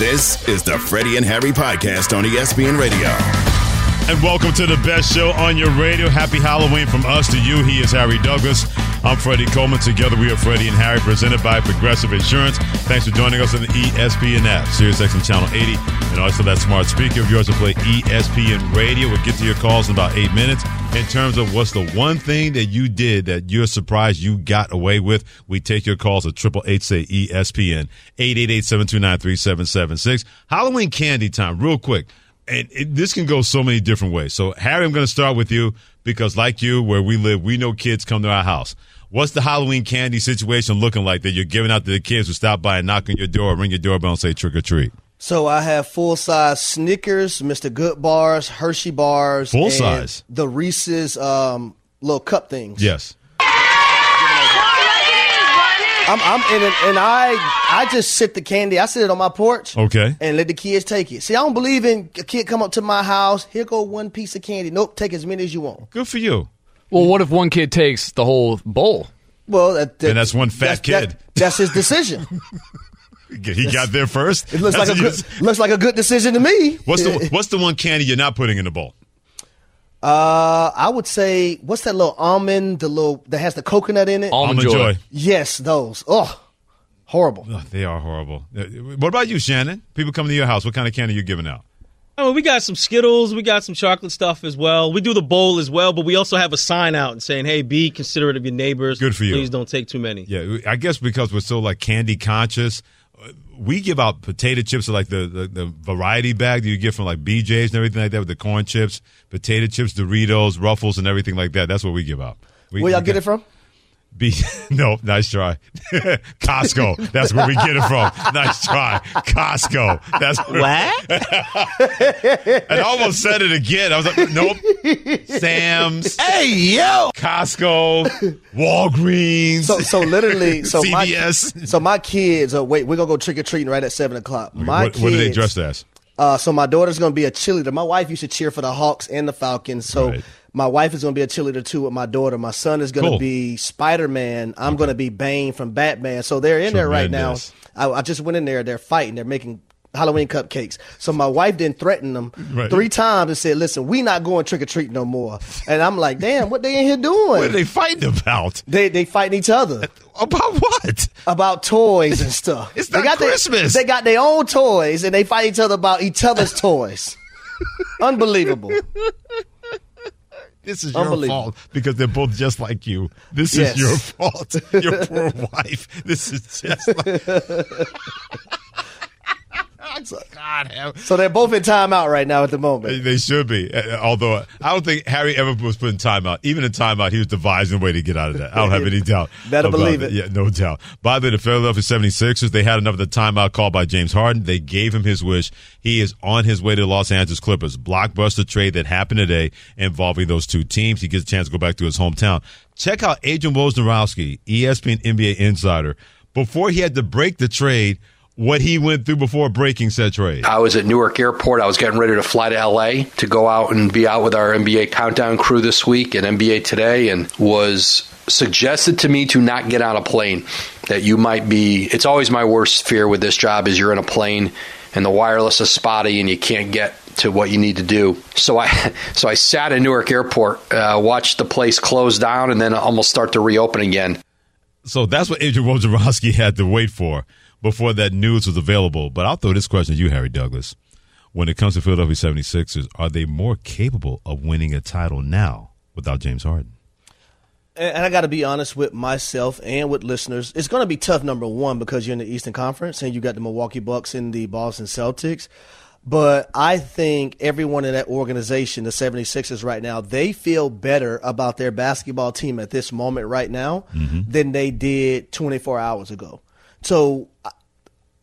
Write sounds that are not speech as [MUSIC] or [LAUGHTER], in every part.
This is the Freddie and Harry podcast on ESPN Radio. And welcome to the best show on your radio. Happy Halloween from us to you. He is Harry Douglas. I'm Freddie Coleman. Together we are Freddie and Harry, presented by Progressive Insurance. Thanks for joining us on the ESPN app, SiriusXM Channel 80, and also that smart speaker of yours to play ESPN Radio. We'll get to your calls in about eight minutes. In terms of what's the one thing that you did that you're surprised you got away with, we take your calls at triple eight say ESPN eight eight eight seven two nine three seven seven six. Halloween candy time, real quick and it, this can go so many different ways. So, Harry, I'm going to start with you because, like you, where we live, we know kids come to our house. What's the Halloween candy situation looking like that you're giving out to the kids who stop by and knock on your door, ring your doorbell, and say trick or treat? So I have full size Snickers, Mr. Goodbars, Hershey bars, full size, the Reese's um, little cup things. Yes. I'm, I'm in it, and I I just sit the candy. I sit it on my porch. Okay. And let the kids take it. See, I don't believe in a kid come up to my house. Here go one piece of candy. Nope, take as many as you want. Good for you. Well, what if one kid takes the whole bowl? Well, that, that, and that's one fat that's, kid. That, that's his decision. [LAUGHS] he got there first. It looks that's like a good, looks like a good decision to me. What's the [LAUGHS] What's the one candy you're not putting in the bowl? Uh, I would say what's that little almond, the little that has the coconut in it? Almond, Almond joy. Joy. Yes, those. Oh, horrible. Oh, they are horrible. What about you, Shannon? People coming to your house. What kind of candy are you giving out? I mean, we got some Skittles, we got some chocolate stuff as well. We do the bowl as well, but we also have a sign out and saying, "Hey, be considerate of your neighbors. Good for you. Please don't take too many." Yeah, I guess because we're so like candy conscious, we give out potato chips like the, the, the variety bag that you get from like BJ's and everything like that with the corn chips, potato chips, Doritos, Ruffles, and everything like that. That's what we give out. We, Where y'all we get it from? B- [LAUGHS] no, nice try. [LAUGHS] Costco. That's where we get it from. Nice try. Costco. That's what? [LAUGHS] and I almost said it again. I was like, nope. Sam's. Hey yo. Costco. Walgreens. So so literally so CVS. my so my kids are wait we're gonna go trick or treating right at seven o'clock. My what, kids, what are they dressed as? Uh, so my daughter's gonna be a cheerleader. My wife used to cheer for the Hawks and the Falcons. So Right. My wife is gonna be a cheerleader too with my daughter. My son is gonna Cool. be Spider Man. I'm gonna be Bane from Batman. So they're in there right now. I, I just went in there. They're fighting. They're making. Halloween cupcakes. So my wife didn't threaten them Right. three times and said, "Listen, we not going trick or treat no more." And I'm like, "Damn, what they in here doing?" What are they fighting about? They they fighting each other About what? about toys and stuff. [LAUGHS] It's they not got their- Christmas. they got their own toys and they fight each other about each other's [LAUGHS] toys. Unbelievable. This is your fault because they're both just like you. This Yes. is your fault. Your poor [LAUGHS] wife. This is just like. [LAUGHS] God have. So they're both in timeout right now at the moment. they should be. Uh, Although I don't think Harry ever was put in timeout. Even in timeout, he was devising a way to get out of that. I don't have [LAUGHS] any doubt. Better believe that. it. Yeah, no doubt. By the way, the Philadelphia 76ers, they had another timeout called by James Harden. They gave him his wish. He is on his way to the Los Angeles Clippers. Blockbuster trade that happened today involving those two teams. He gets a chance to go back to his hometown. Check out Adrian Wojnarowski, ESPN NBA insider. Before he had to break the trade, what he went through before breaking said trade. I was at Newark Airport. I was getting ready to fly to LA to go out and be out with our NBA countdown crew this week and NBA today, and was suggested to me to not get on a plane. That you might be. It's always my worst fear with this job is you're in a plane and the wireless is spotty and you can't get to what you need to do. So I [LAUGHS] so I sat in Newark Airport, uh, watched the place close down, and then almost start to reopen again. So that's what Adrian Wojnarowski had to wait for before that news was available. But I'll throw this question to you, Harry Douglas. When it comes to Philadelphia 76ers, are they more capable of winning a title now without James Harden? And and I got to be honest with myself and with listeners. It's going to be tough, number one, because you're in the Eastern Conference and you got the Milwaukee Bucks and the Boston Celtics. But I think everyone in that organization, the 76ers right now, they feel better about their basketball team at this moment right now mm-hmm. than they did 24 hours ago. So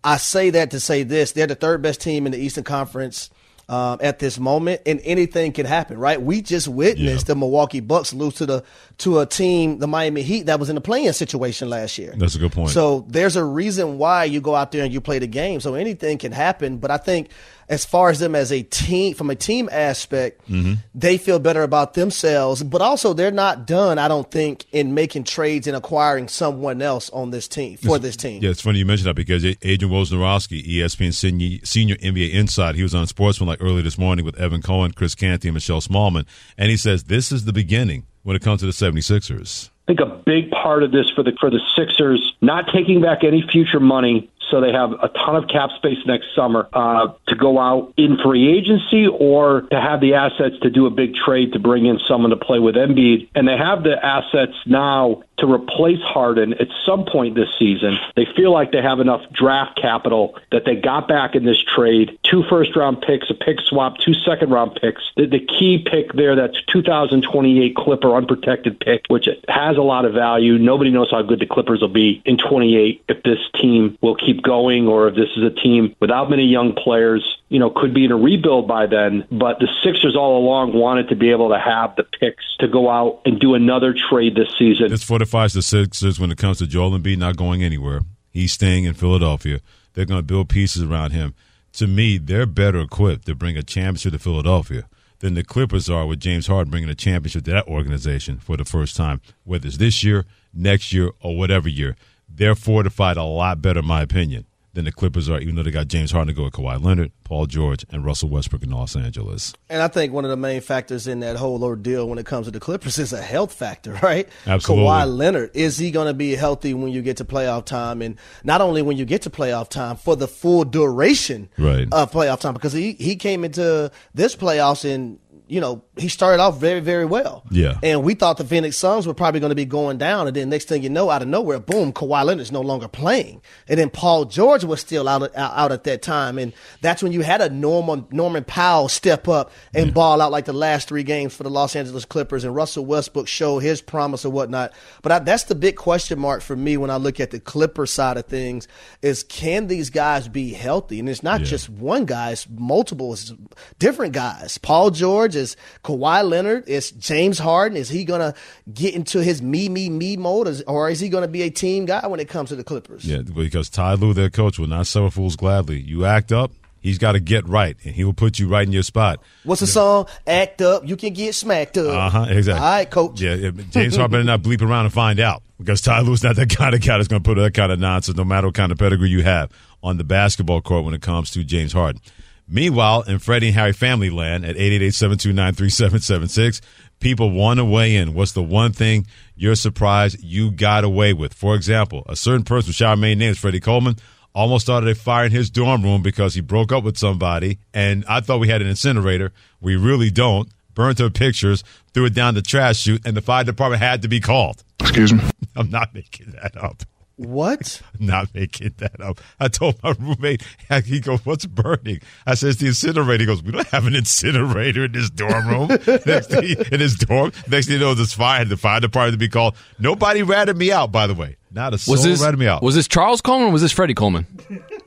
I- say that to say this: they're the third best team in the Eastern Conference um, at this moment, and anything can happen, right? We just witnessed Yeah. the Milwaukee Bucks lose to the to a team, the Miami Heat, that was in the playing situation last year. That's a good point. So there's a reason why you go out there and you play the game. So anything can happen. But I think as far as them as a team, from a team aspect, Mm-hmm. they feel better about themselves. But also they're not done, I don't think, in making trades and acquiring someone else on this team for this team. Yeah, it's funny you mentioned that because Adrian Wojnarowski, ESPN senior, senior NBA insider, he was on Sportsman like earlier this morning with Evan Cohen, Chris Canty, and Michelle Smallmon, and he says this is the beginning when it comes to the 76ers. I think a big part of this for the for the Sixers not taking back any future money, so they have a ton of cap space next summer uh, to go out in free agency or to have the assets to do a big trade to bring in someone to play with Embiid, and they have the assets now to replace Harden at some point this season. They feel like they have enough draft capital that they got back in this trade: two first round picks, a pick swap, two second round picks. The, the key pick there, that's 2028 Clipper unprotected pick, which has a lot of value. Nobody knows how good the Clippers will be in 28 if this team will keep going or if this is a team without many young players. You know, could be in a rebuild by then, but the Sixers all along wanted to be able to have the picks to go out and do another trade this season. This fortifies the Sixers when it comes to Joel Embiid not going anywhere. He's staying in Philadelphia. They're going to build pieces around him. To me, they're better equipped to bring a championship to Philadelphia than the Clippers are with James Harden bringing a championship to that organization for the first time, whether it's this year, next year, or whatever year. They're fortified a lot better, in my opinion, than the Clippers are, even though they got James Harden to go with Kawhi Leonard, Paul George, and Russell Westbrook in Los Angeles. And I think one of the main factors in that whole ordeal when it comes to the Clippers [LAUGHS] is a health factor, right? Absolutely. Kawhi Leonard, is he going to be healthy when you get to playoff time? And not only when you get to playoff time, for the full duration Right. of playoff time, because he, he came into this playoffs and, you know, he started off very, very well. Yeah. And we thought the Phoenix Suns were probably going to be going down. And then next thing you know, out of nowhere, boom, Kawhi Leonard's no longer playing. And then Paul George was still out, out, at that time. And that's when you had a Norman, Norman Powell step up and ball out like the last three games for the Los Angeles Clippers. And Russell Westbrook showed his promise or whatnot. But I, that's the big question mark for me when I look at the Clipper side of things is can these guys be healthy? And it's not just one guy, it's multiple, it's different guys. Paul George is Kawhi Leonard, it's James Harden. Is he going to get into his me, me, me mode Is- or is he going to be a team guy when it comes to the Clippers? Yeah, because Ty Lue, their coach, will not suffer fools gladly. You act up, he's got to get right, and he will put you right in your spot. What's the song? Act up, you can get smacked up. Uh huh. Exactly. All right, coach. Yeah, yeah, James Harden better not bleep around and find out because Ty Lue's not that [LAUGHS] kind of guy that's going to put that kind of nonsense, no matter what kind of pedigree you have on the basketball court when it comes to James Harden. Meanwhile, in Freddie and Harry family land at 888-729-3776, people want to weigh in. What's the one thing you're surprised you got away with? For example, a certain person, our main name is Freddie Coleman, almost started a fire in his dorm room because he broke up with somebody, and I thought we had an incinerator. We really don't. Burned her pictures, threw it down the trash chute, and the fire department had to be called. Excuse me. [LAUGHS] I'm not making that up. What? [LAUGHS] Not making that up. I told my roommate, [LAUGHS] he goes, What's burning? I says, The incinerator. He goes, We don't have an incinerator in this dorm room. [LAUGHS] Next thing, in his dorm. Next thing you know, this fire, the fire department to be called. Nobody ratted me out, by the way. Not a soul Was this ratted me out. was this Charles Coleman or was this Freddie Coleman?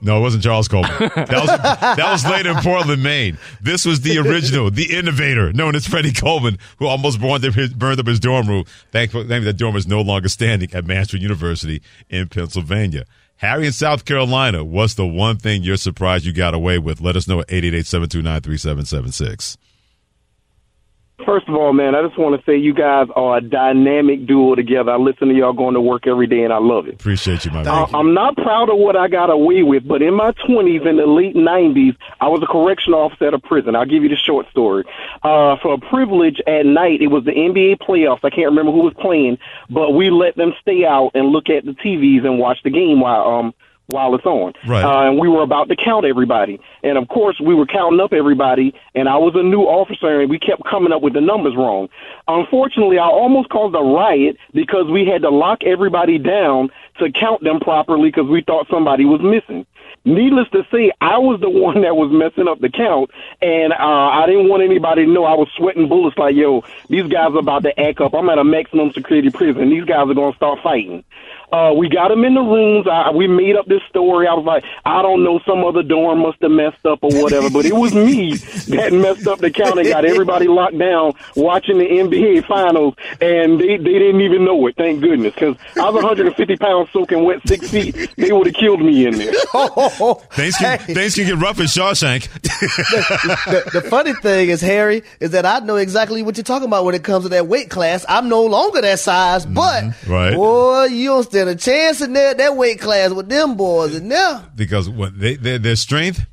No, it wasn't Charles Coleman. [LAUGHS] That was that was later in Portland, Maine. This was the original, the innovator, known as Freddie Coleman, who almost burned up his, burned up his dorm room. Thankfully, that dorm is no longer standing at Mansfield University in Pennsylvania. Harry in South Carolina, what's the one thing you're surprised you got away with? Let us know at 888-729-3776. First of all, man, I just want to say you guys are a dynamic duo together. I listen to y'all going to work every day, and I love it. Appreciate you, my Uh, man. I'm not proud of what I got away with, but in my 20s and the late 90s, I was a correctional officer at a prison. I'll give you the short story. Uh, for a privilege at night, it was the NBA playoffs. I can't remember who was playing, but we let them stay out and look at the TVs and watch the game while um while it's on. Right. Uh, and we were about to count everybody. And of course, we were counting up everybody, and I was a new officer, and we kept coming up with the numbers wrong. Unfortunately, I almost caused a riot because we had to lock everybody down to count them properly because we thought somebody was missing. Needless to say, I was the [LAUGHS] one that was messing up the count, and uh, I didn't want anybody to know I was sweating bullets like, yo, these guys are about to act up. I'm at a maximum security prison. These guys are going to start fighting. Uh, we got him in the rooms. I, we made up this story. I was like, I don't know, some other dorm must have messed up or whatever, but it was me [LAUGHS] that messed up the count and got everybody locked down watching the NBA finals, and they they didn't even know it. Thank goodness, because I was 150 pounds soaking wet, six feet. They would have killed me in there. [LAUGHS] things can Hey. things can get rough in Shawshank. [LAUGHS] the, the funny thing is, Harry, is that I know exactly what you're talking about when it comes to that weight class. I'm no longer that size, but right. boy, you don't stand a chance in that that weight class with them boys in there. because what they, they their strength,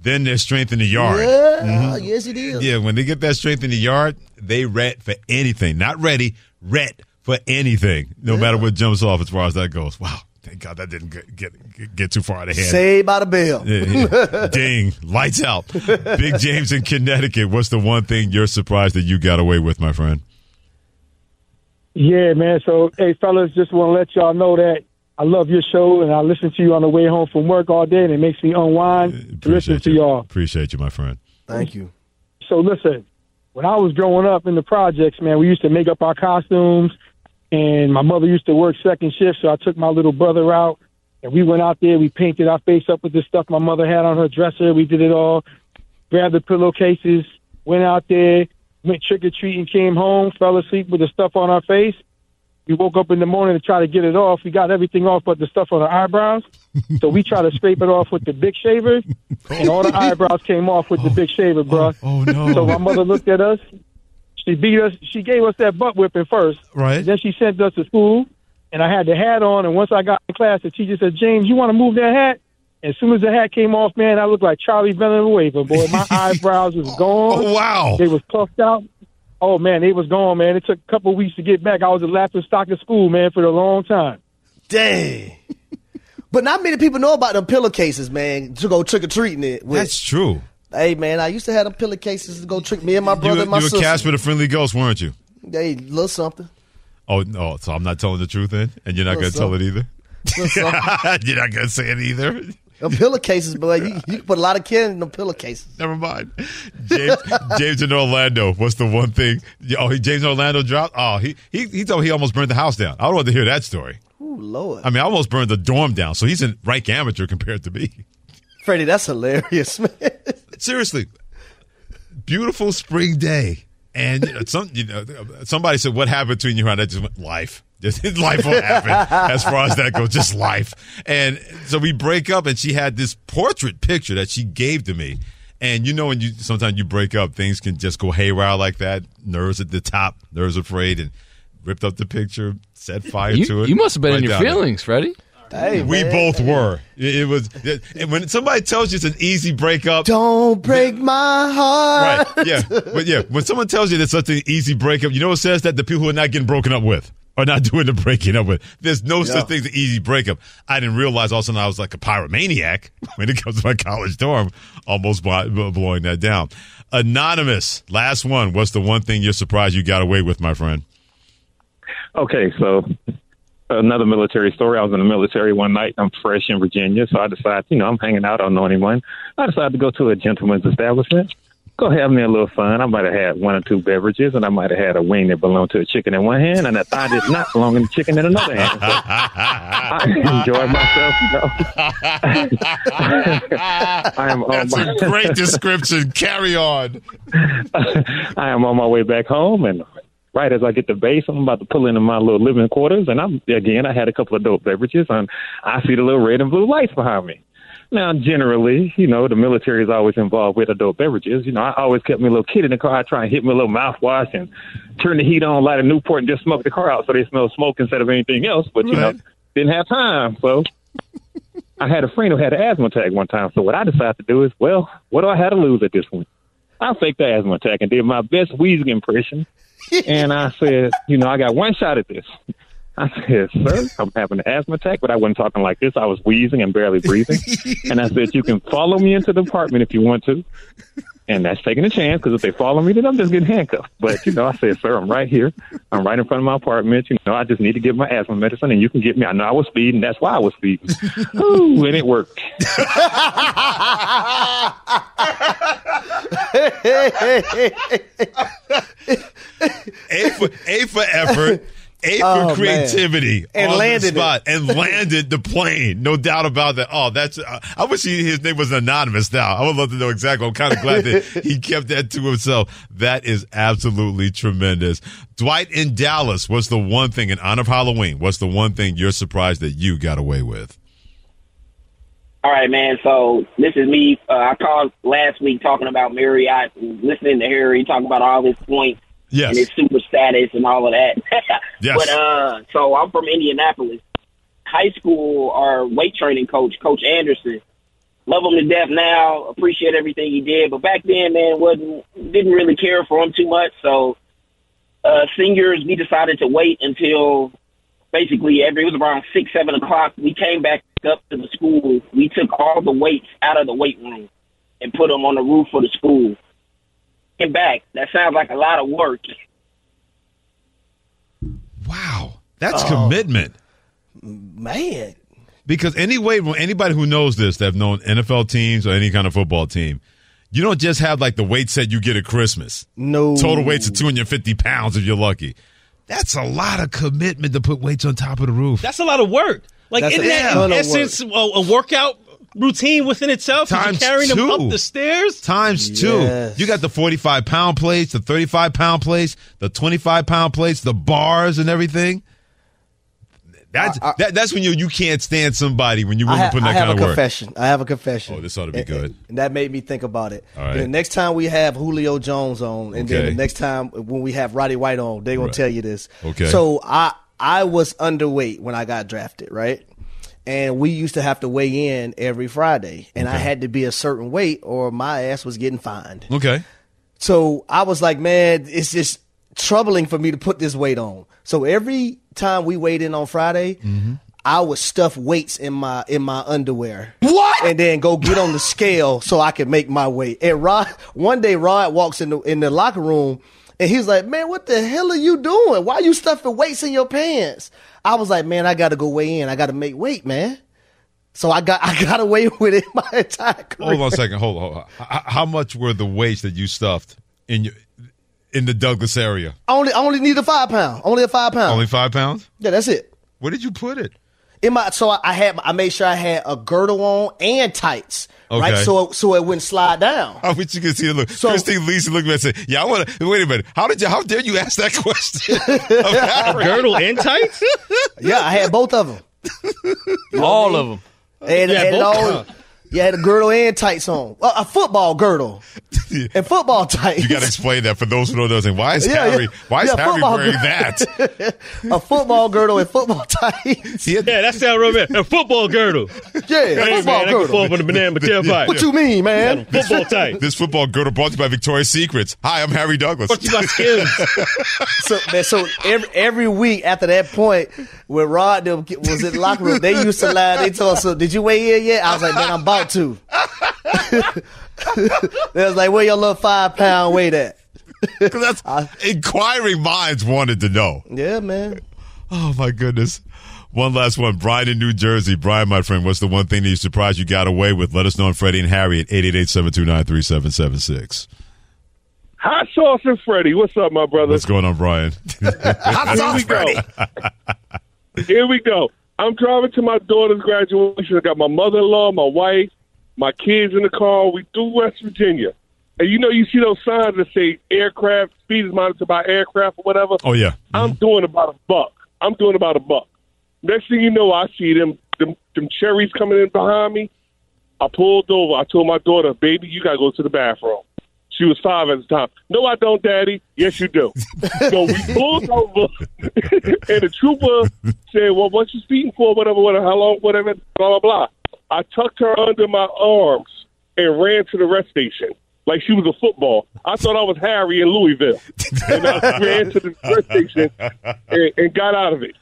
then their strength in the yard. Yeah, mm-hmm. yes, it is. Yeah, when they get that strength in the yard, they ret for anything. Not ready, ret for anything, no matter what jumps off as far as that goes. Wow, thank God that didn't get get, get too far out of hand. Saved by the bell. Yeah, yeah. [LAUGHS] Ding, lights out. Big James in Connecticut. What's the one thing you're surprised that you got away with, my friend? Yeah, man. So, hey, fellas, just want to let y'all know that I love your show and I listen to you on the way home from work all day, and it makes me unwind to listen Appreciate to you. y'all. Appreciate you, my friend. Thank you. So, listen, when I was growing up in the projects, man, we used to make up our costumes, and my mother used to work second shift, so I took my little brother out, and we went out there. We painted our face up with the stuff my mother had on her dresser. We did it all. Grabbed the pillowcases, went out there, went trick or treating, came home, fell asleep with the stuff on our face. We woke up in the morning to try to get it off. We got everything off but the stuff on our eyebrows. [LAUGHS] so we tried to scrape it off with the big shaver, and all the [LAUGHS] eyebrows came off with the oh. big shaver, bro. Oh, oh no! So my mother looked at us. She beat us. She gave us that butt whipping first. Right. Then she sent us to school, and I had the hat on. And once I got in class, the teacher said, "James, you want to move that hat?" As soon as the hat came off, man, I looked like Charlie Villanueva. Boy, my [LAUGHS] eyebrows was gone. Oh wow! They was puffed out. Oh man, they was gone, man. It took a couple of weeks to get back. I was a laughing stock in school, man, for a long time. Dang. [LAUGHS] but not many people know about them pillowcases, man, to go trick or treating it with. That's true. hey, man, I used to have them pillowcases to go trick me and my brother were- and my you were sister. Casper the Friendly Ghost, weren't you? They little something. Oh no! So I'm not telling the truth then, and you're not going to tell it either. [LAUGHS] You're not going to say it either. Them pillowcases, boy, you, you can put a lot of care in them pillowcases. Never mind. James, James in Orlando. What's the one thing? Oh, he, James in Orlando dropped. Oh, he he he told he almost burned the house down. I don't want to hear that story. Ooh, Lord. I mean, I almost burned the dorm down. So he's in rank amateur compared to me. Freddie, that's hilarious, [LAUGHS] man. Seriously, beautiful spring day, and you know, some you know somebody said, "What happened to you and I?" Just went, life. Just [LAUGHS] life will happen as far as that goes. Just life. And so we break up, and she had this portrait picture that she gave to me. And you know, when you sometimes you break up, things can just go haywire like that. Nerves at the top, nerves afraid, and ripped up the picture, set fire You, to it. you must have been right in your down there. feelings, Freddie. Hey, We man. both were. It, it was it, and when somebody tells you it's an easy breakup, Don't break my heart. Right. Yeah. But yeah, when someone tells you there's such an easy breakup, you know what says that? The people who are not getting broken up with are not [LAUGHS] doing the breaking up with. There's no Yeah. such thing as an easy breakup. I didn't realize all of a sudden I was like a pyromaniac [LAUGHS] when it comes to my college dorm, almost blowing that down. Anonymous, last one. What's the one thing you're surprised you got away with, my friend? Okay, so another military story. I was in the military one night. I'm fresh in Virginia, so I decided, you know, I'm hanging out. I don't know anyone. I decided to go to a gentleman's establishment. Go have me a little fun. I might have had one or two beverages, and I might have had a wing that belonged to a chicken in one hand, and a thigh did not belong in the chicken in another hand. So I [LAUGHS] enjoyed myself. You know. [LAUGHS] I am That's my, a [LAUGHS] great description. Carry on. I am on my way back home, and right as I get to base, I'm about to pull into my little living quarters, and I'm again. I had a couple of dope beverages, and I see the little red and blue lights behind me. Now, generally, you know, the military is always involved with adult beverages. You know, I always kept me a little kid in the car. I try and hit me a little mouthwash and turn the heat on, light a Newport, and just smoke the car out so they smell smoke instead of anything else. But you know, didn't have time, so. I had a friend who had an asthma attack one time, so what I decided to do is, well, what do I have to lose at this point? I faked the asthma attack and did my best wheezing impression. [LAUGHS] and I said, you know, I got one shot at this. I said, sir, I'm having an asthma attack, but I wasn't talking like this. I was wheezing and barely breathing. [LAUGHS] and I said, you can follow me into the apartment if you want to. And that's taking a chance because if they follow me, then I'm just getting handcuffed. But, you know, I said, sir, I'm right here. I'm right in front of my apartment. You know, I just need to get my asthma medicine and you can get me. I know I was speeding. That's why I was speeding. [LAUGHS] Ooh, and it worked. [LAUGHS] A for, A for effort. A for Oh, man. creativity And on landed the it. and [LAUGHS] landed the plane. No doubt about that. Oh, that's. Uh, I wish he, his name was anonymous. Now I would love to know exactly. I'm kind of glad that [LAUGHS] he kept that to himself. That is absolutely tremendous. Dwight in Dallas. What's the one thing in honor of Halloween? What's the one thing you're surprised that you got away with? All right, man. So this is me. Uh, I called last week talking about Marriott, listening to Harry talk about all his points Yes. and his super status and all of that. [LAUGHS] Yes. But uh, so I'm from Indianapolis. High school, our weight training coach, Coach Anderson, love him to death now. Appreciate everything he did, but back then, man, wasn't didn't really care for him too much. So uh, seniors, we decided to wait until basically every it was around six, seven o'clock. We came back up to the school. We took all the weights out of the weight room and put them on the roof of the school. Came back. That sounds like a lot of work. Wow, that's Oh. commitment. Man, Because anyway, when anybody who knows this, that have known NFL teams or any kind of football team, you don't just have like the weight set you get at Christmas. no Total weights of 250 pounds if you're lucky. That's a lot of commitment to put weights on top of the roof. That's a lot of work. Like, That's isn't a that ton in essence a, a workout routine within itself. Times you're carrying them two. up the stairs. Times two. You got the 45 pound plates, the 35 pound plates, the 25 pound plates, the bars and everything. That's I- I- that, that's when you you can't stand somebody when you're I, willing ha- to put in I that have kind a of work. confession. I have a confession. Oh, this ought to be And- good. And, and that made me think about it. All right. And the next time we have Julio Jones on, and then the next time when we have Roddy White on, they're gonna Right. tell you this. Okay. So I I was underweight when I got drafted, right? And we used to have to weigh in every Friday, and I had to be a certain weight, or my ass was getting fined. Okay. So I was like, man, it's just troubling for me to put this weight on. So every time we weighed in on Friday, mm-hmm. I would stuff weights in my in my underwear. What? And then go get on the scale so I could make my weight. And Rod, one day Rod walks in the in the locker room and he's like, "Man, what the hell are you doing? Why are you stuffing weights in your pants?" I was like, "Man, I got to go weigh in. I got to make weight, man." So I got [LAUGHS] I got away with it my entire career. Hold on a second. Hold on. Hold on. How much were the weights that you stuffed in your in the Douglas area? I only I only need a five pound. Only a five pound. Only five pounds. yeah, that's it. Where did you put it? in my so I- I had I made sure I had a girdle on and tights, right? Okay. So so it wouldn't slide down. I wish you could see the look. So- Christine Lisa looked at me and said, "Yeah, I want to wait a minute. How did you? How dare you ask that [LAUGHS] question?" of [LAUGHS] Harry? Girdle and tights. Yeah, I had both of them. All of them. And, Yeah, and both- all, you had a girdle and tights on. A, a football girdle [LAUGHS] and football tights. You got to explain that for those who don't know. Saying, why is Yeah, Harry? yeah. Why is Yeah, Harry wearing girl. that? [LAUGHS] a football girdle and football tights. He Yeah, that sounds real bad. A football girdle. Yeah, a Hey, man, football I can fall girdle. for the banana tailpipe. What you mean, man? Football tight. This football girdle brought to you by Victoria's Secrets. Hi, I'm Harry Douglas. Fuck you my skins. [LAUGHS] So, man, so every every week after that point, when Rod them was in the locker room, they used to lie. They told us, so, "Did you weigh in yet?" I was like, "Man, I'm about to." [LAUGHS] they was like, "Where your little five pound weight at?" 'Cause [LAUGHS] that's inquiring minds wanted to know. Yeah, man. Oh my goodness. One last one. Brian in New Jersey. Brian, my friend, what's the one thing that you surprised you got away with? Let us know on Freddie and Harry at 888-729-3776. Hot sauce and Freddie. What's up, my brother? What's going on, Brian? [LAUGHS] Here we go. Here we go. I'm driving to my daughter's graduation. I got my mother-in-law, my wife, my kids in the car. We do West Virginia. And you know, you see those signs that say aircraft, speed is monitored by aircraft or whatever. oh, yeah. I'm mm-hmm. doing about a buck. I'm doing about a buck. Next thing you know, I see them, them, them cherries coming in behind me. I pulled over. I told my daughter, baby, you got to go to the bathroom. She was five at the time. No, I don't, Daddy. Yes, you do. so we [LAUGHS] pulled over, [LAUGHS] and the trooper said, "Well, what you speeding for? Whatever, whatever. How long? Whatever. Blah blah blah." I tucked her under my arms and ran to the rest station like she was a football. I thought I was Harry in Louisville, and I ran to the rest station and, and got out of it.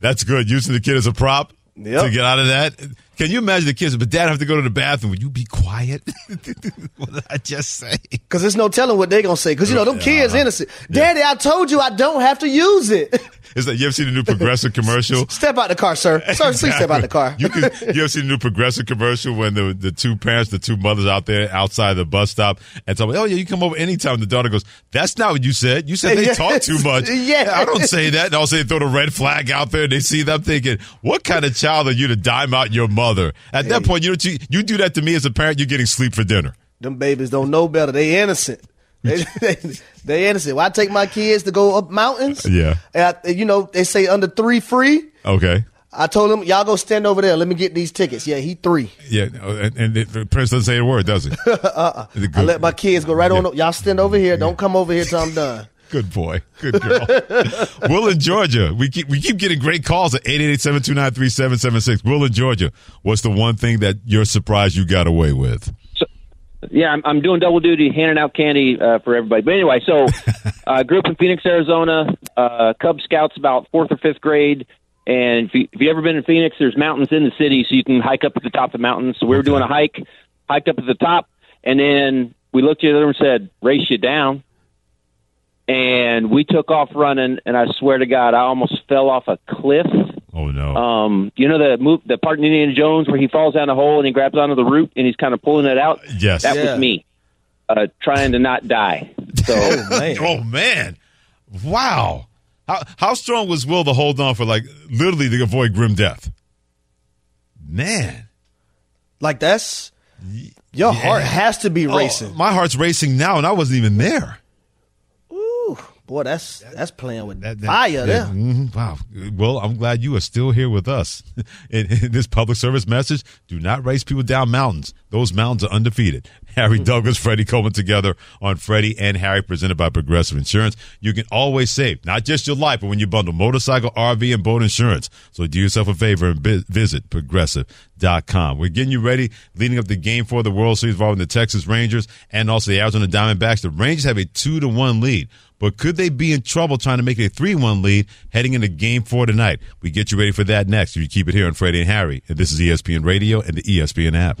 That's good. Using the kid as a prop Yep. to get out of that. Can you imagine the kids? But dad, I have to go to the bathroom. Would you be quiet? [LAUGHS] what did I just say? Because there's no telling what they're going to say. Because, you know, them kids innocent. Daddy, I told you I don't have to use it. [LAUGHS] It's like you ever seen the new Progressive commercial? [LAUGHS] Step out the car, sir. Sir, please step out the car. you, can, you ever seen the new Progressive commercial when the the two parents, the two mothers out there outside the bus stop and tell me, oh yeah, you come over anytime. The daughter goes, that's not what you said. You said they Yes. talk too much. Yeah. I don't say that. And also they throw the red flag out there. And They see them thinking, what kind of child are you to dime out your mother? At that point, you, know, you do that to me as a parent, you're getting sleep for dinner. Them babies don't know better. They innocent. [LAUGHS] They, they, they innocent. I take my kids to go up mountains, Yeah. and I, you know, they say under three free. Okay. I told them, y'all go stand over there. Let me get these tickets. Yeah, he three. Yeah. And, and the Prince doesn't say a word, does he? [LAUGHS] uh-uh. I let my kids go right on. Y'all stand over here. Don't come over here till I'm done. Good boy. Good girl. [LAUGHS] Will in Georgia. We keep we keep getting great calls at 888-729-3776. Will in Georgia. What's the one thing that you're surprised you got away with? So, Yeah, I'm, I'm doing double duty, handing out candy uh, for everybody. But anyway, so I [LAUGHS] uh, grew up in Phoenix, Arizona. Uh, Cub Scouts about fourth or fifth grade. And if you, if you ever been in Phoenix, there's mountains in the city, so you can hike up at the top of the mountains. So we were doing a hike, hiked up at the top, and then we looked at each other and said, "Race you down." And we took off running, and I swear to God, I almost fell off a cliff. Oh no! Um, you know the move, the part in Indiana Jones where he falls down a hole and he grabs onto the root and he's kind of pulling it out. Yes. that Yeah. was me, uh, trying to not die. So, [LAUGHS] oh man. Wow. How how strong was Will to hold on for like literally to avoid grim death? Man. Like that's your heart has to be Oh, racing. my heart's racing now and I wasn't even there. Boy, that's that's playing with fire Yeah, there. mhm, Wow. Well, I'm glad you are still here with us. [LAUGHS] In, in this public service message, do not race people down mountains. Those mountains are undefeated. Harry Douglas, Freddie Coleman together on Freddie and Harry presented by Progressive Insurance. You can always save, not just your life, but when you bundle motorcycle, RV, and boat insurance. So do yourself a favor and vi- visit progressive.com. We're getting you ready leading up the game for the World Series involving the Texas Rangers and also the Arizona Diamondbacks. The Rangers have a two to one lead. But could they be in trouble trying to make a 3 1 lead heading into game four tonight? We get you ready for that next. If you keep it here on Freddie and Harry. And this is ESPN Radio and the ESPN app.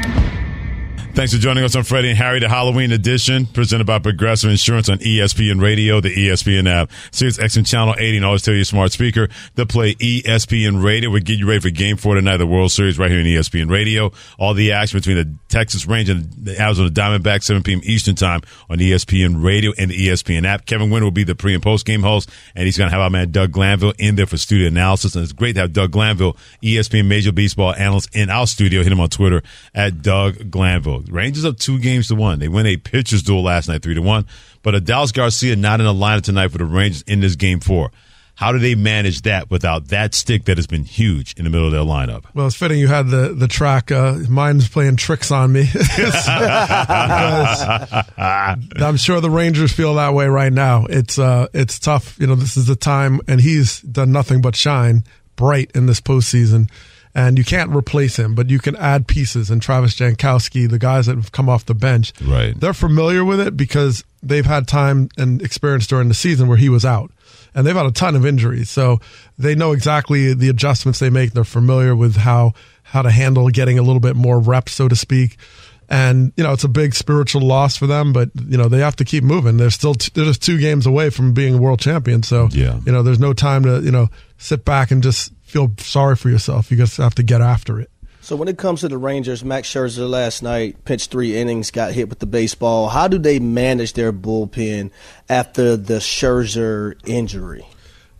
Thanks for joining us on Freddie and Harry, the Halloween edition, presented by Progressive Insurance on ESPN Radio, the ESPN app, Sirius XM Channel 80, and always tell your smart speaker to play ESPN Radio. We get you ready for Game Four tonight, the World Series, right here on ESPN Radio. All the action between the Texas Rangers and the Arizona Diamondbacks, 7 p.m. Eastern Time on ESPN Radio and the ESPN app. Kevin Winter will be the pre and post game host, and he's going to have our man Doug Glanville in there for studio analysis. And it's great to have Doug Glanville, ESPN Major Baseball analyst, in our studio. Hit him on Twitter at Doug Glanville. Rangers up two games to one. They win a pitcher's duel last night, three to one. But Adolis Garcia not in the lineup tonight for the Rangers in this game four. How do they manage that without that stick that has been huge in the middle of their lineup? Well, it's fitting you had the the track. Uh, mine's playing tricks on me. [LAUGHS] I'm sure the Rangers feel that way right now. It's uh, it's tough. You know, this is the time, and he's done nothing but shine bright in this postseason. And you can't replace him, but you can add pieces. And Travis Jankowski, the guys that have come off the bench, right? They're familiar with it because they've had time and experience during the season where he was out and they've had a ton of injuries. So they know exactly the adjustments they make. They're familiar with how, how to handle getting a little bit more reps, so to speak. And, you know, it's a big spiritual loss for them, but, you know, they have to keep moving. They're still, t- they're just two games away from being a world champion. So, yeah. you know, there's no time to, you know, sit back and just feel sorry for yourself. You just have to get after it. So when it comes to the Rangers, Max Scherzer last night pitched three innings, got hit with the baseball. How do they manage their bullpen after the Scherzer injury?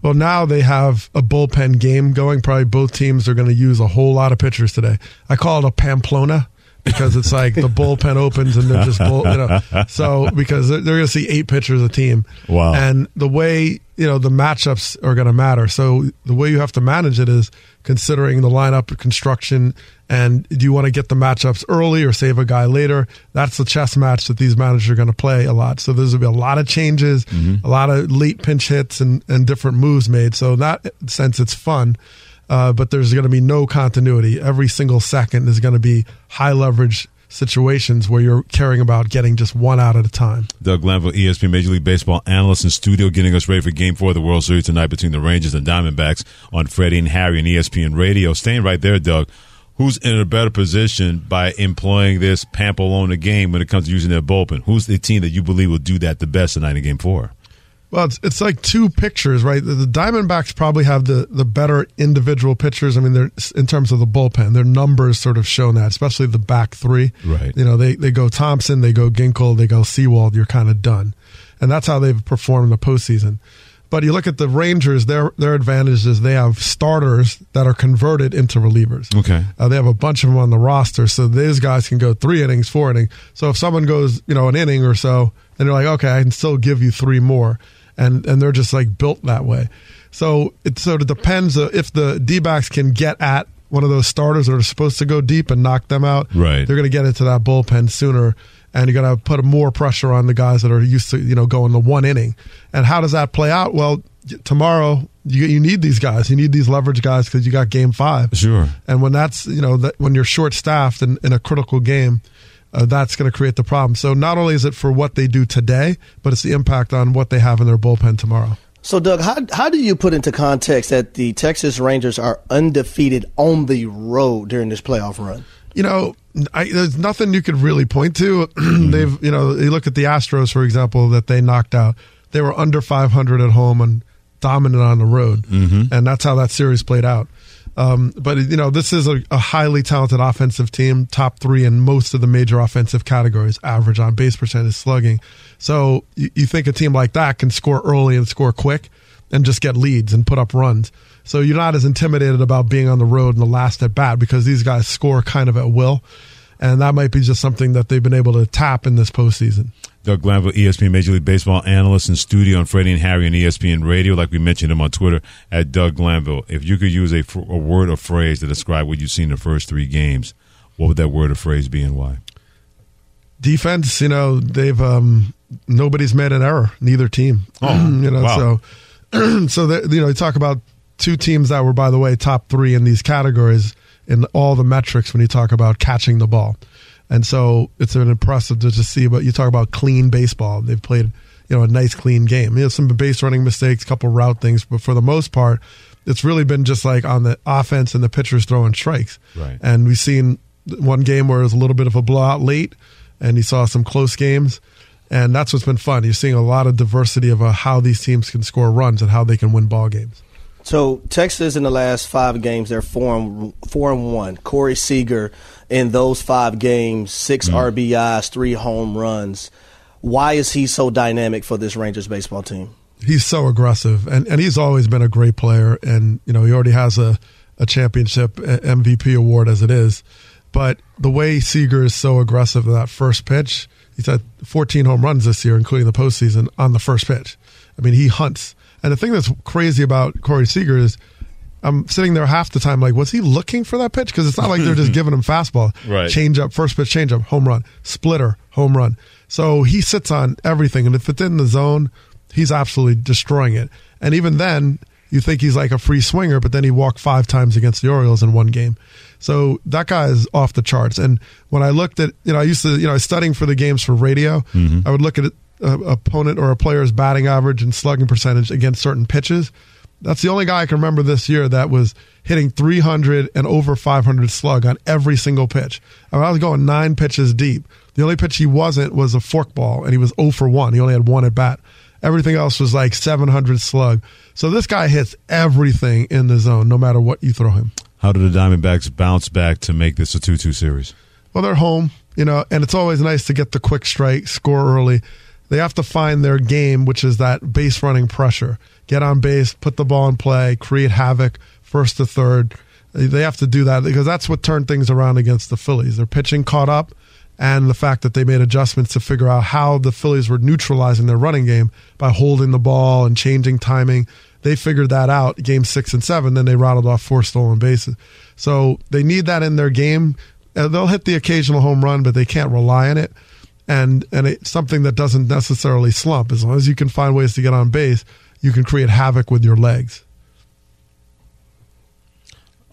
Well, now they have a bullpen game going. Probably both teams are going to use a whole lot of pitchers today. I call it a Pamplona because it's like the bullpen opens and they're just bull, you know. So because they're, they're going to see eight pitchers a team. Wow. And the way you know the matchups are going to matter. So the way you have to manage it is considering the lineup construction and do you want to get the matchups early or save a guy later? That's the chess match that these managers are going to play a lot. So there's going to be a lot of changes, mm-hmm. a lot of late pinch hits and, and different moves made. So in that sense, it's fun. Uh, but there's going to be no continuity. Every single second is going to be high leverage situations where you're caring about getting just one out at a time. Doug Glanville, ESPN Major League Baseball analyst in studio, getting us ready for Game Four of the World Series tonight between the Rangers and Diamondbacks on Freddie and Harry and ESPN Radio. Staying right there, Doug. Who's in a better position by employing this Pamplona game when it comes to using their bullpen? Who's the team that you believe will do that the best tonight in Game Four? Well, it's, it's like two pictures, right? The, the Diamondbacks probably have the, the better individual pitchers. I mean, they're in terms of the bullpen, their numbers sort of show that, especially the back three. Right. You know, they, they go Thompson, they go Ginkel, they go Sewald. You're kind of done, and that's how they've performed in the postseason. But you look at the Rangers; their their advantage is they have starters that are converted into relievers. Okay. Uh, they have a bunch of them on the roster, so these guys can go three innings, four innings. So if someone goes, you know, an inning or so, then they're like, okay, I can still give you three more, and and they're just like built that way. So it sort of depends uh, if the D backs can get at one of those starters that are supposed to go deep and knock them out. Right. They're going to get into that bullpen sooner, and you're going to put more pressure on the guys that are used to you know going the one inning. And how does that play out? Well, tomorrow you you need these guys. You need these leverage guys because you got game five. Sure. And when that's you know that when you're short staffed in, in a critical game, uh, that's going to create the problem. So not only is it for what they do today, but it's the impact on what they have in their bullpen tomorrow. So, Doug, how how do you put into context that the Texas Rangers are undefeated on the road during this playoff run? You know, I, there's nothing you could really point to. [CLEARS THROAT] They've, you know, you look at the Astros, for example, that they knocked out. They were under 500 at home and dominant on the road, Mhm. and that's how that series played out. Um, but you know, this is a, a highly talented offensive team, top three in most of the major offensive categories, average on base percentage, slugging. So you, you think a team like that can score early and score quick, and just get leads and put up runs. So you're not as intimidated about being on the road in the last at bat because these guys score kind of at will, and that might be just something that they've been able to tap in this postseason. Doug Glanville, ESPN Major League Baseball analyst in studio on Freddie and Harry on ESPN Radio. Like we mentioned him on Twitter at Doug Glanville. If you could use a, a word or phrase to describe what you've seen in the first three games, what would that word or phrase be and why? defense, you know, they've um, nobody's made an error, neither team. Oh, [CLEARS THROAT] you know, wow. so [CLEARS THROAT] so that, you know, you talk about two teams that were, by the way, top three in these categories in all the metrics when you talk about catching the ball, and so it's been impressive to just see. But you talk about clean baseball; they've played, you know, a nice clean game. You know, some base running mistakes, a couple route things, but for the most part, it's really been just like on the offense and the pitchers throwing strikes. Right. And we've seen one game where it was a little bit of a blowout late, and you saw some close games. And that's what's been fun. You're seeing a lot of diversity of uh, how these teams can score runs and how they can win ball games. So Texas in the last five games, they're four and four and one. Corey Seager in those five games, six mm. RBIs, three home runs. Why is he so dynamic for this Rangers baseball team? He's so aggressive, and, and he's always been a great player. And you know he already has a, a championship MVP award as it is. But the way Seager is so aggressive in that first pitch, he's had 14 home runs this year, including the postseason, on the first pitch. I mean, he hunts. And the thing that's crazy about Corey Seager is I'm sitting there half the time like, was he looking for that pitch? Because it's not like they're just [LAUGHS] giving him fastball. Right. Change up, first pitch, change up, home run, splitter, home run. So he sits on everything. And if it's in the zone, he's absolutely destroying it. And even then, you think he's like a free swinger, but then he walked five times against the Orioles in one game. So that guy is off the charts. And when I looked at, you know, I used to, you know, I was studying for the games for radio. Mm-hmm. I would look at a opponent or a player's batting average and slugging percentage against certain pitches. That's the only guy I can remember this year that was hitting 300 and over 500 slug on every single pitch. I, mean, I was going nine pitches deep. The only pitch he wasn't was a forkball, and he was 0 for 1. He only had one at bat. Everything else was like 700 slug. So this guy hits everything in the zone, no matter what you throw him. How did the Diamondbacks bounce back to make this a 2 2 series? Well, they're home, you know, and it's always nice to get the quick strike, score early. They have to find their game, which is that base running pressure. Get on base, put the ball in play, create havoc, first to third. They have to do that because that's what turned things around against the Phillies. Their pitching caught up, and the fact that they made adjustments to figure out how the Phillies were neutralizing their running game by holding the ball and changing timing. They figured that out game six and seven. Then they rattled off four stolen bases. So they need that in their game. Uh, They'll hit the occasional home run, but they can't rely on it. And and it's something that doesn't necessarily slump. As long as you can find ways to get on base, you can create havoc with your legs.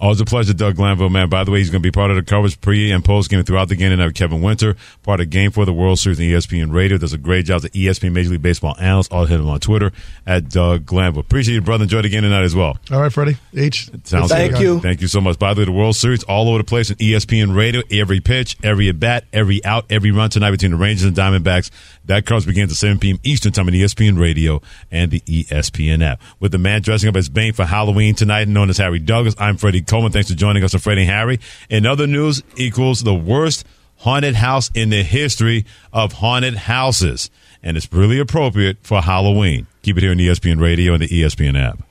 Always a pleasure, Doug Glanville, man. By the way, he's going to be part of the coverage pre and post game throughout the game tonight with Kevin Winter, part of Game four the World Series and ESPN Radio. Does a great job as an ESPN Major League Baseball analyst. I'll hit him on Twitter at Doug Glanville. Appreciate you, brother. Enjoy the game tonight as well. All right, Freddie. H. Sounds Thank good. you. Thank you so much. By the way, the World Series all over the place on ESPN Radio. Every pitch, every at bat, every out, every run tonight between the Rangers and Diamondbacks. That coverage begins at 7 p.m. Eastern Time on ESPN Radio and the ESPN app. With the man dressing up as Bane for Halloween tonight, known as Harry Douglas, I'm Freddie Coleman. Thanks for joining us on Freddie and Harry. In other news, equals the worst haunted house in the history of haunted houses. And it's really appropriate for Halloween. Keep it here on ESPN Radio and the ESPN app.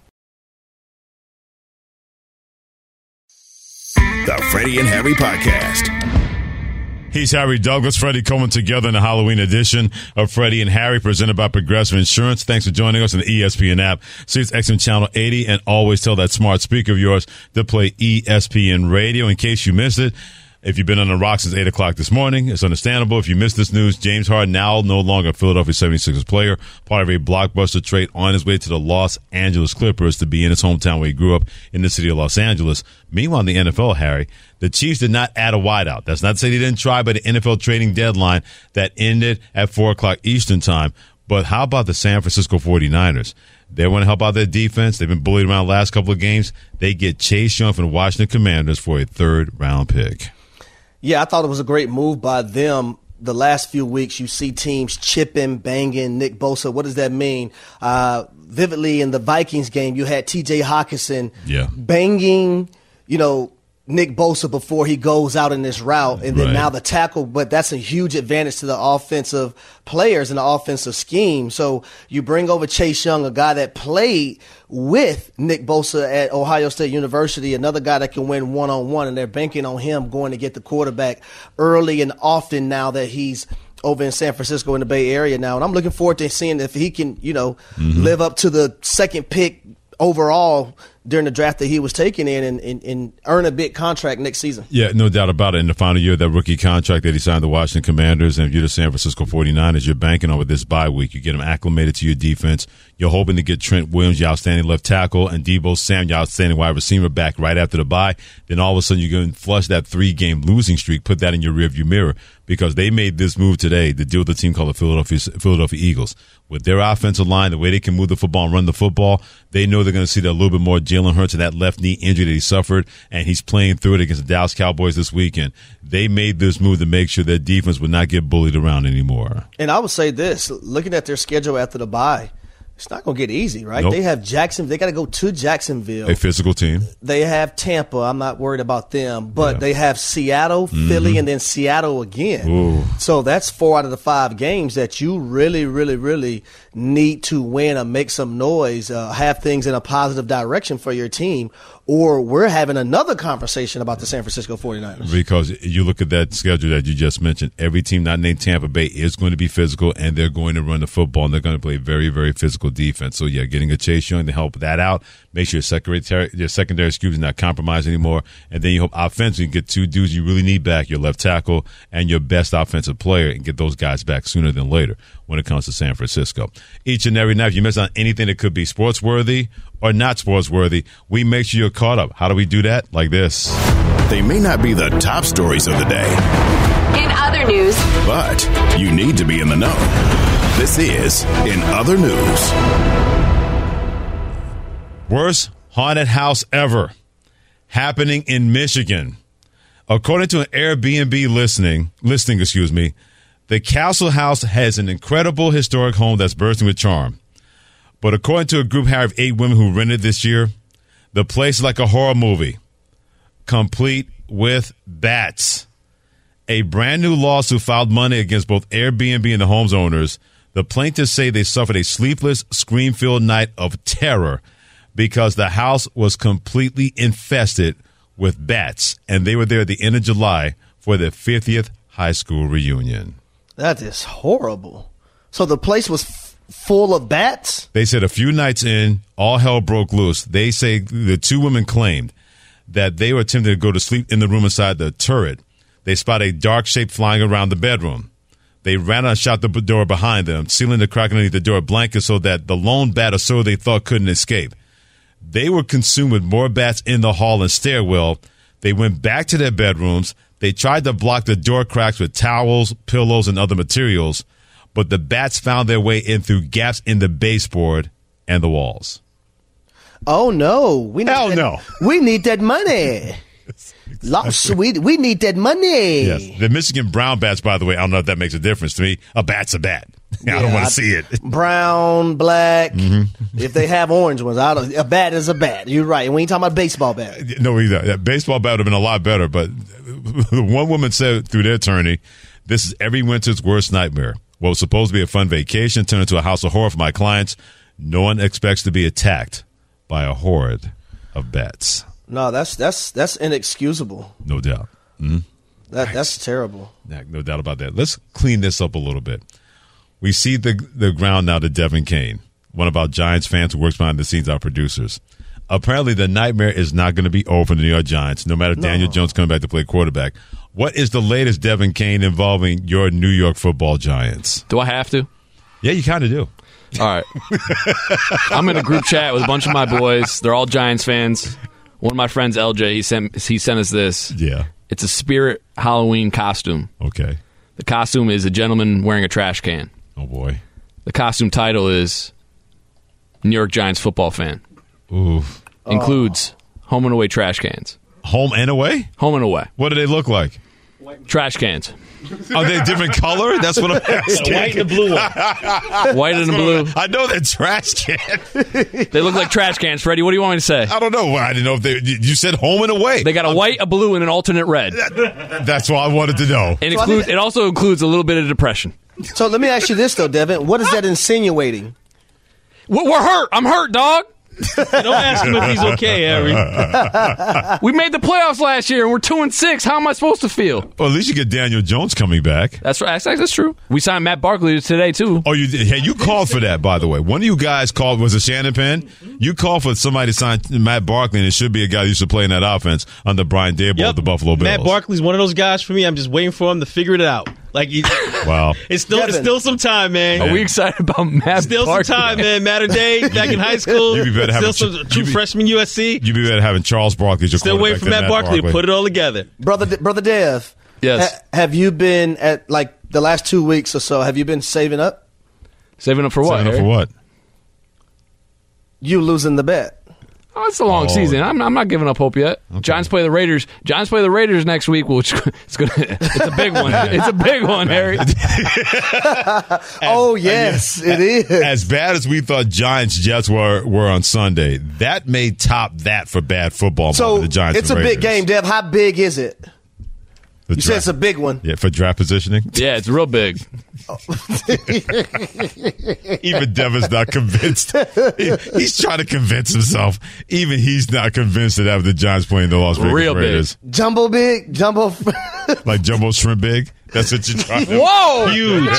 The Freddie and Harry Podcast. He's Harry Douglas, Freddie Coleman together in the Halloween edition of Freddie and Harry presented by Progressive Insurance. Thanks for joining us on the ESPN app. Sirius XM Channel 80 and always tell that smart speaker of yours to play ESPN Radio in case you missed it. If you've been on the rock since 8 o'clock this morning, it's understandable. If you missed this news, James Harden now no longer a Philadelphia 76ers player, part of a blockbuster trade on his way to the Los Angeles Clippers to be in his hometown where he grew up in the city of Los Angeles. Meanwhile, in the NFL, Harry, the Chiefs did not add a wideout. That's not to say they didn't try by the NFL trading deadline that ended at 4 o'clock Eastern time. But how about the San Francisco 49ers? They want to help out their defense. They've been bullied around the last couple of games. They get Chase Young from the Washington Commanders for a third round pick. Yeah, I thought it was a great move by them. The last few weeks, you see teams chipping, banging Nick Bosa. What does that mean? Uh, vividly in the Vikings game, you had T.J. Hockenson Yeah. banging, you know, Nick Bosa before he goes out in this route, and then Right. now the tackle. But that's a huge advantage to the offensive players and the offensive scheme. So you bring over Chase Young, a guy that played with Nick Bosa at Ohio State University, another guy that can win one on one, and they're banking on him going to get the quarterback early and often now that he's over in San Francisco in the Bay Area now. And I'm looking forward to seeing if he can, you know, Mm-hmm. live up to the second pick overall during the draft that he was taken in and, and, and earn a big contract next season. Yeah, no doubt about it. In the final year of that rookie contract that he signed the Washington Commanders, and if you're the San Francisco 49ers, you're banking on with this bye week. You get him acclimated to your defense. You're hoping to get Trent Williams, your outstanding left tackle, and Deebo Sam, your outstanding wide receiver, back right after the bye. Then all of a sudden, you're going to flush that three game losing streak, put that in your rearview mirror because they made this move today to deal with a team called the Philadelphia, Philadelphia Eagles. With their offensive line, the way they can move the football and run the football, they know they're going to see that a little bit more Jalen Hurts and that left knee injury that he suffered, and he's playing through it against the Dallas Cowboys this weekend. They made this move to make sure their defense would not get bullied around anymore. And I would say this, looking at their schedule after the bye, it's not going to get easy, right? Nope. They have Jackson. They got to go to Jacksonville. A physical team. They have Tampa. I'm not worried about them, but Yeah. they have Seattle, Philly, and then Seattle again. Ooh. So that's four out of the five games that you really, really, really need to win or make some noise, uh, have things in a positive direction for your team. Or we're having another conversation about the San Francisco 49ers. Because you look at that schedule that you just mentioned, every team not named Tampa Bay is going to be physical and they're going to run the football and they're going to play very, very physical defense. So yeah, getting a Chase Young to help that out, make sure your secondary your secondary excuse is not compromised anymore, and then you hope offensively you get two dudes you really need back, your left tackle and your best offensive player, and get those guys back sooner than later when it comes to San Francisco. Each and every night, if you miss on anything that could be sports worthy or not sports worthy, we make sure you're caught up. How do we do that? Like this. They may not be the top stories of the day, In other news, but you need to be in the know. This is In Other News. Worst haunted house ever happening in Michigan. According to an Airbnb listening, listing, excuse me, the Castle House has an incredible historic home that's bursting with charm. But according to a group of eight women who rented this year, the place is like a horror movie, complete with bats. A brand new lawsuit filed Monday against both Airbnb and the home's owners. The plaintiffs say they suffered a sleepless, scream filled night of terror because the house was completely infested with bats, and they were there at the end of July for their 50th high school reunion. That is horrible. So the place was f- full of bats. They said a few nights in, all hell broke loose. They say the two women claimed that they were attempting to go to sleep in the room inside the turret. They spot a dark shape flying around the bedroom. They ran out and shut the door behind them, sealing the crack underneath the door blanket so that the lone bat or so they thought couldn't escape. They were consumed with more bats in the hall and stairwell. They went back to their bedrooms. They tried to block the door cracks with towels, pillows, and other materials, but the bats found their way in through gaps in the baseboard and the walls. Oh no! We need Hell that, no. We need that money. [LAUGHS] Lots, we we need that money. Yes. The Michigan brown bats, by the way, I don't know if that makes a difference to me. A bat's a bat. I don't want to see it. [LAUGHS] Brown, black. Mm-hmm. If they have orange ones, I don't, a bat is a bat. You're right. And we ain't talking about baseball bat. No, either. That baseball bat would have been a lot better, but [LAUGHS] one woman said through their attorney, this is every winter's worst nightmare. What was supposed to be a fun vacation turned into a house of horror for my clients. No one expects to be attacked by a horde of bats. No, that's that's that's inexcusable. No doubt. Mhm. That that's terrible. Yeah, no doubt about that. Let's clean this up a little bit. We see the the ground now to Devin Kane, one of our Giants fans who works behind the scenes, our producers. Apparently, the nightmare is not going to be over for the New York Giants, no matter Daniel Jones coming back to play quarterback. What is the latest, Devin Kane, involving your New York Football Giants? Do I have to? Yeah, you kind of do. All right. I'm in a group chat with a bunch of my boys. They're all Giants fans. One of my friends, LJ, he sent he sent us this. Yeah. It's a spirit Halloween costume. Okay. The costume is a gentleman wearing a trash can. Oh boy. The costume title is New York Giants football fan. Ooh. Includes home and away trash cans. Home and away? Home and away. What do they look like? Trash cans. Are they different color? That's what I'm [LAUGHS] asking. white and a blue one. [LAUGHS] White and a blue. I know they're trash can. [LAUGHS] They look like trash cans, Freddie. What do you want me to say? I don't know. I didn't know if they. You said home and away. They got a white, a blue, and an alternate red. That's what I wanted to know. It, includes, it also includes a little bit of depression. So let me ask you this though, Devin. What is that insinuating? We're we're hurt. I'm hurt, dog. Don't ask him if he's okay, Harry. [LAUGHS] we made the playoffs last year, and we're two and six. How am I supposed to feel? Well, at least you get Daniel Jones coming back. That's right. That's, that's true. We signed Matt Barkley today too. Oh, you did. Hey, you called for that, by the way. One of you guys called. Was it Shannon Penn? Mm-hmm. You called for somebody to sign Matt Barkley, and it should be a guy who used to play in that offense under Brian Daboll Yep. of the Buffalo Bills. Matt Barkley's one of those guys for me. I'm just waiting for him to figure it out. Like, he, [LAUGHS] Wow. [LAUGHS] it's still it's still some time, man. Are we excited about Matt? Still some time, man. Matter day [LAUGHS] back in high school. You be better Still having- some you true be- freshman USC. You be better having Charles Barkley as your Still waiting quarterback for than Matt Barkley to put it all together. Brother brother Dev. Yes. ha- have you been at like the last two weeks or so, have you been saving up? Saving up for what? Sign up Harry? for what? You losing the bet. Oh, it's a long Oh. season. I'm, I'm not giving up hope yet. Giants play the Raiders. Giants play the Raiders next week, which [LAUGHS] it's gonna. It's a big one. [LAUGHS] It's a big one, Harry. [LAUGHS] oh yes, it is. As bad as we thought Giants Jets were were on Sunday, that may top that for bad football. So the Giants it's a and big game, Dev. How big is it? The You said it's a big one. Yeah, for draft positioning. [LAUGHS] Yeah, it's real big. [LAUGHS] Even Devin's not convinced. He- he's trying to convince himself. Even he's not convinced that after the Giants playing the Las Vegas Real big. Jumbo big, jumbo. [LAUGHS] like jumbo shrimp big. That's what you're trying to. Whoa! huge.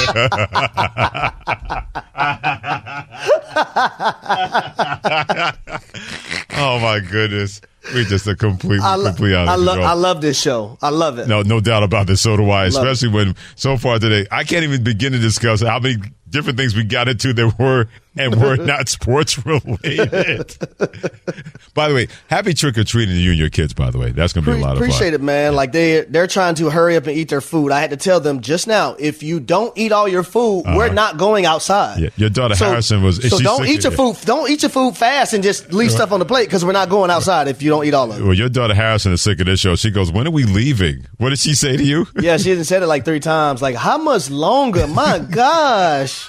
oh my goodness, we just a complete, I, lo- complete out of I, lo- I love this show. I love it. No, no doubt about this. So do I. Love it. Especially when so far today, I can't even begin to discuss how many different things we got into that were and we're not sports related. [LAUGHS] by the way, happy trick or treating to you and your kids. By the way, that's going to be a lot of fun. appreciate it, man. Like they they're trying to hurry up and eat their food. I had to tell them just now, if you don't eat all your food, we're not going outside. Uh-huh. Yeah, your daughter So- Harrison was. So don't eat your food. Don't eat your food fast and just leave stuff on the plate because we're not going outside if you don't eat all of it. Well, your daughter Harrison is sick of this show. She goes, "When are we leaving?" What did she say to you? Yeah, she hasn't said it like three times. Like, how much longer? My [LAUGHS] gosh.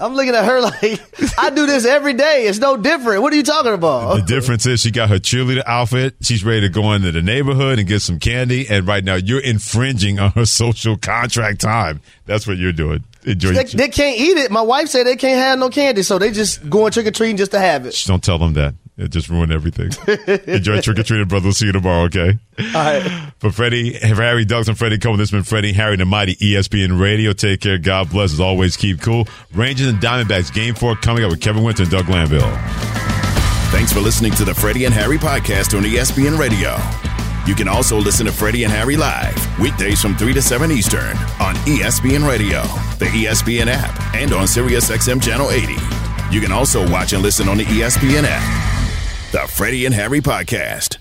I'm looking at her [LAUGHS] like, I do this every day. It's no different. What are you talking about? The difference is she got her cheerleader outfit. She's ready to go into the neighborhood and get some candy. And right now, you're infringing on her [LAUGHS] social contract time. That's what you're doing. Enjoy. They, your they can't eat it. My wife said they can't have no candy, so they just going trick or treating just to have it. Shh, Don't tell them that. It just ruined everything. [LAUGHS] Enjoy trick or treating, brother. We'll see you tomorrow, okay? All right. For Freddie, for Harry Douglas and Freddie Coleman, this has been Freddie Harry, the mighty ESPN Radio. Take care. God bless. As always, keep cool. Rangers and Diamondbacks game four coming up with Kevin Winter and Doug Glanville. Thanks for listening to the Freddie and Harry podcast on ESPN Radio. You can also listen to Freddie and Harry live weekdays from 3 to 7 Eastern on ESPN Radio, the ESPN app, and on SiriusXM Channel 80. You can also watch and listen on the ESPN app. The Freddie and Harry podcast.